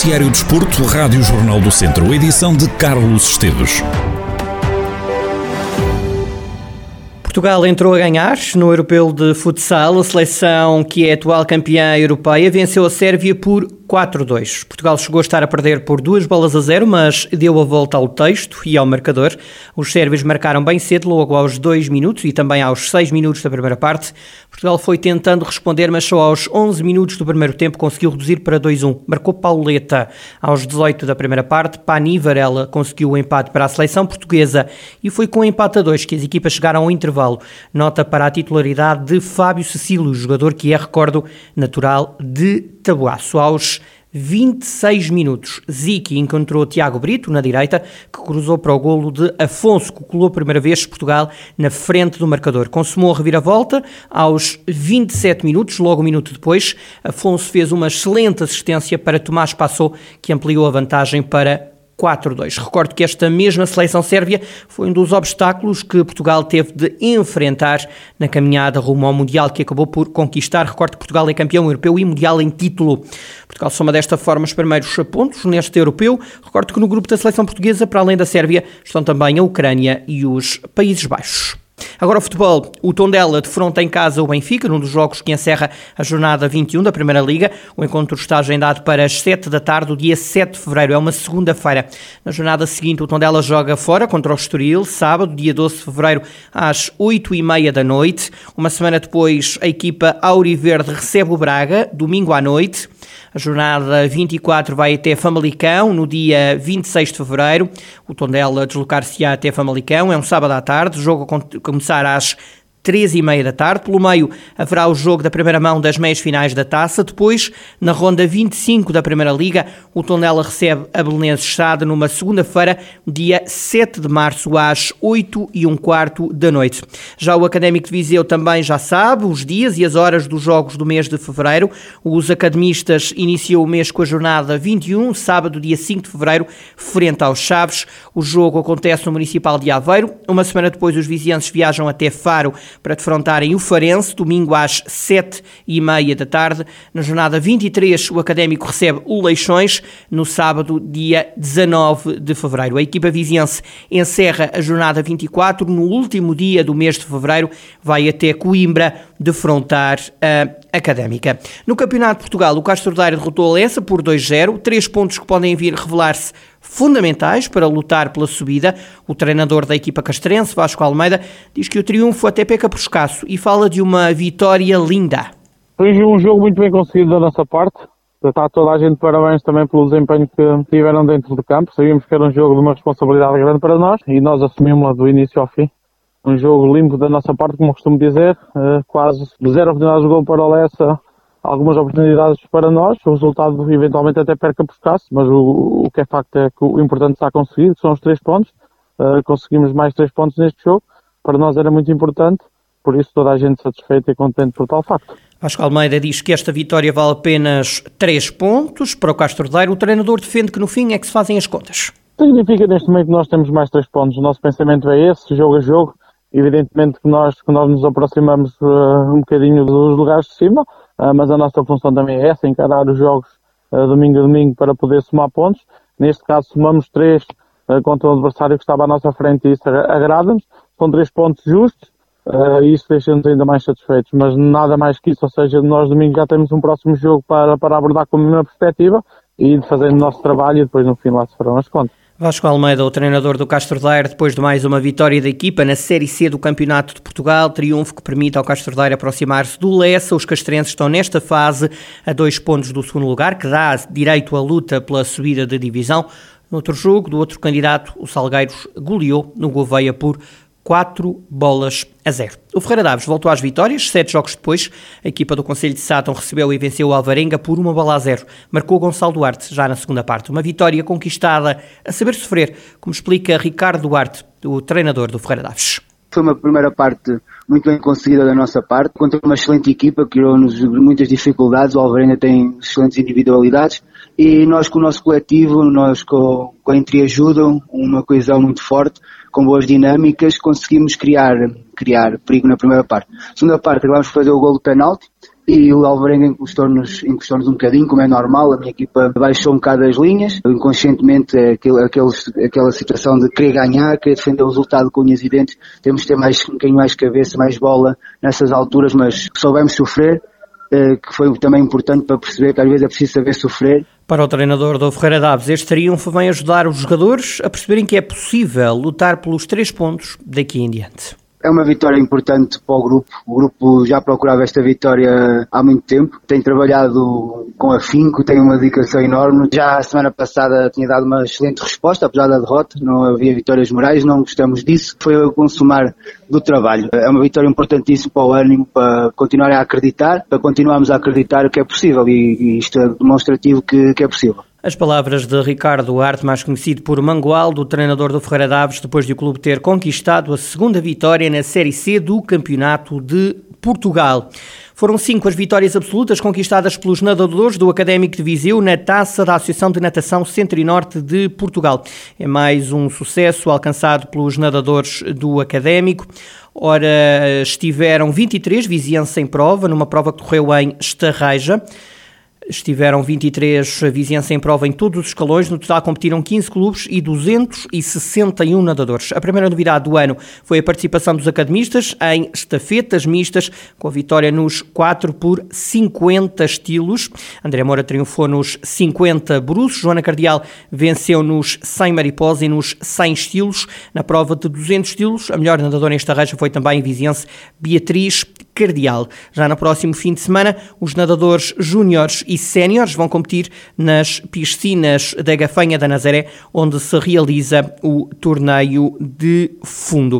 Noticiário Desporto, Rádio Jornal do Centro, edição de Carlos Esteves. Portugal entrou a ganhar no Europeu de Futsal. A seleção, que é atual campeã europeia, venceu a Sérvia por 4-2. Portugal chegou a estar a perder por duas bolas a zero, mas deu a volta ao texto e ao marcador. Os sérvios marcaram bem cedo, logo aos 2 minutos e também aos 6 minutos da primeira parte. Portugal foi tentando responder, mas só aos 11 minutos do primeiro tempo conseguiu reduzir para 2-1. Marcou Pauleta aos 18 da primeira parte. Pani Varela conseguiu o empate para a seleção portuguesa e foi com o empate a 2 que as equipas chegaram ao intervalo. Nota para a titularidade de Fábio Cecílio, jogador que é, recordo, natural de Tabuaço. Aos 26 minutos, Ziki encontrou Tiago Brito na direita, que cruzou para o golo de Afonso, que colou a primeira vez Portugal na frente do marcador. Consumou a reviravolta aos 27 minutos, logo um minuto depois, Afonso fez uma excelente assistência para Tomás Passou, que ampliou a vantagem para 4-2. Recordo que esta mesma seleção sérvia foi um dos obstáculos que Portugal teve de enfrentar na caminhada rumo ao Mundial, que acabou por conquistar. Recordo que Portugal é campeão europeu e mundial em título. Portugal soma desta forma os primeiros pontos neste europeu. Recordo que no grupo da seleção portuguesa, para além da Sérvia, estão também a Ucrânia e os Países Baixos. Agora o futebol, o Tondela defronta em casa o Benfica, num dos jogos que encerra a jornada 21 da Primeira Liga. O encontro está agendado para as 7 da tarde, do dia 7 de fevereiro, é uma segunda-feira. Na jornada seguinte, o Tondela joga fora contra o Estoril, sábado, dia 12 de fevereiro, às 8 e meia da noite. Uma semana depois, a equipa Auriverde recebe o Braga, domingo à noite. A jornada 24 vai até Famalicão, no dia 26 de fevereiro. O Tondela deslocar-se-á até Famalicão, é um sábado à tarde. O jogo começar às três e meia da tarde. Pelo meio haverá o jogo da primeira mão das meias finais da taça. Depois, na ronda 25 da Primeira Liga, o Tondela recebe a Belenenses Estado numa segunda-feira, dia 7 de março, às 8 e um quarto da noite. Já o Académico de Viseu também já sabe os dias e as horas dos jogos do mês de fevereiro. Os academistas iniciam o mês com a jornada 21, sábado, dia 5 de fevereiro, frente aos Chaves. O jogo acontece no Municipal de Aveiro. Uma semana depois, os vizienses viajam até Faro para defrontarem o Farense, domingo às sete e meia da tarde. Na jornada 23, o Académico recebe o Leixões, no sábado, dia 19 de fevereiro. A equipa viziense encerra a jornada 24, no último dia do mês de fevereiro, vai até Coimbra defrontar a Académica. No Campeonato de Portugal, o Castro Daire derrotou a Lessa por 2-0, três pontos que podem vir revelar-se fundamentais para lutar pela subida. O treinador da equipa castrense, Vasco Almeida, diz que o triunfo até peca por escasso e fala de uma vitória linda. Foi um jogo muito bem conseguido da nossa parte. Está toda a gente parabéns também pelo desempenho que tiveram dentro do campo. Sabíamos que era um jogo de uma responsabilidade grande para nós e nós assumimos-la do início ao fim. Um jogo limpo da nossa parte, como costumo dizer, eh, quase zero oportunidades de gol para o Lessa, algumas oportunidades para nós. O resultado eventualmente até perca por escasso, mas o, o que é facto é que o importante está conseguido, que são os três pontos. Uh, conseguimos mais três pontos neste jogo. Para nós era muito importante, por isso toda a gente satisfeita e contente por tal facto. Vasco Almeida diz que esta vitória vale apenas três pontos para o Castro Daire. O treinador defende que no fim é que se fazem as contas. Significa neste momento que nós temos mais três pontos. O nosso pensamento é esse, jogo a jogo. Evidentemente que nós, que nós nos aproximamos uh, um bocadinho dos lugares de cima, uh, mas a nossa função também é essa, encarar os jogos uh, domingo a domingo para poder somar pontos. Neste caso somamos três contra o adversário que estava à nossa frente e isso agrada-nos. São três pontos justos e isso deixa-nos ainda mais satisfeitos, mas nada mais que isso, ou seja, nós domingo já temos um próximo jogo para, para abordar com a mesma perspectiva e fazendo o nosso trabalho e depois no fim lá se farão as contas. Vasco Almeida, o treinador do Castro Daire, depois de mais uma vitória da equipa na Série C do Campeonato de Portugal, triunfo que permite ao Castro Daire aproximar-se do Lessa. Os castrenses estão nesta fase a dois pontos do segundo lugar, que dá direito à luta pela subida da divisão. No outro jogo, do outro candidato, o Salgueiros goleou no Gouveia por 4 bolas a 0. O Ferreira Daves voltou às vitórias, sete jogos depois, a equipa do Conselho de Sátão recebeu e venceu o Alvarenga por uma bola a zero. Marcou Gonçalo Duarte já na segunda parte. Uma vitória conquistada a saber sofrer, como explica Ricardo Duarte, o treinador do Ferreira Daves. Foi uma primeira parte muito bem conseguida da nossa parte, contra uma excelente equipa, que criou-nos muitas dificuldades, o Alvarenga tem excelentes individualidades, e nós com o nosso coletivo, nós com, com a entreajuda, uma coesão muito forte, com boas dinâmicas, conseguimos criar, criar perigo na primeira parte. Segunda parte, acabámos de fazer o gol do penalti e o Alvarenga encostou-nos encostou um bocadinho, como é normal, a minha equipa baixou um bocado as linhas, inconscientemente aquele, aquele, aquela situação de querer ganhar, querer defender o resultado com unhas e dentes, temos que ter mais, um bocadinho mais cabeça, mais bola nessas alturas, mas soubemos sofrer, que foi também importante para perceber que às vezes é preciso saber sofrer. Para o treinador do Ferreira Daves, este triunfo vem ajudar os jogadores a perceberem que é possível lutar pelos três pontos daqui em diante. É uma vitória importante para o grupo. O grupo já procurava esta vitória há muito tempo. Tem trabalhado com afinco, tem uma dedicação enorme. Já a semana passada tinha dado uma excelente resposta, apesar da derrota. Não havia vitórias morais, não gostamos disso. Foi o consumar do trabalho. É uma vitória importantíssima para o ânimo, para continuar a acreditar, para continuarmos a acreditar que é possível e isto é demonstrativo que, que é possível. As palavras de Ricardo Arte, mais conhecido por Mangualdo, treinador do Ferreira Daves, depois de o clube ter conquistado a segunda vitória na Série C do Campeonato de Portugal. Foram cinco as vitórias absolutas conquistadas pelos nadadores do Académico de Viseu na taça da Associação de Natação Centro e Norte de Portugal. É mais um sucesso alcançado pelos nadadores do Académico. Ora, estiveram 23 vizienses em prova, numa prova que correu em Estarreja. Estiveram 23 vizinhança em prova em todos os escalões. No total competiram 15 clubes e 261 nadadores. A primeira novidade do ano foi a participação dos academistas em estafetas mistas, com a vitória nos 4 por 50 estilos. André Moura triunfou nos 50 bruços. Joana Cardial venceu nos 100 mariposa e nos 100 estilos. Na prova de 200 estilos, a melhor nadadora em estarreja foi também a Beatriz Cardial. Já no próximo fim de semana, os nadadores júniores e séniores vão competir nas piscinas da Gafanha da Nazaré, onde se realiza o torneio de fundo.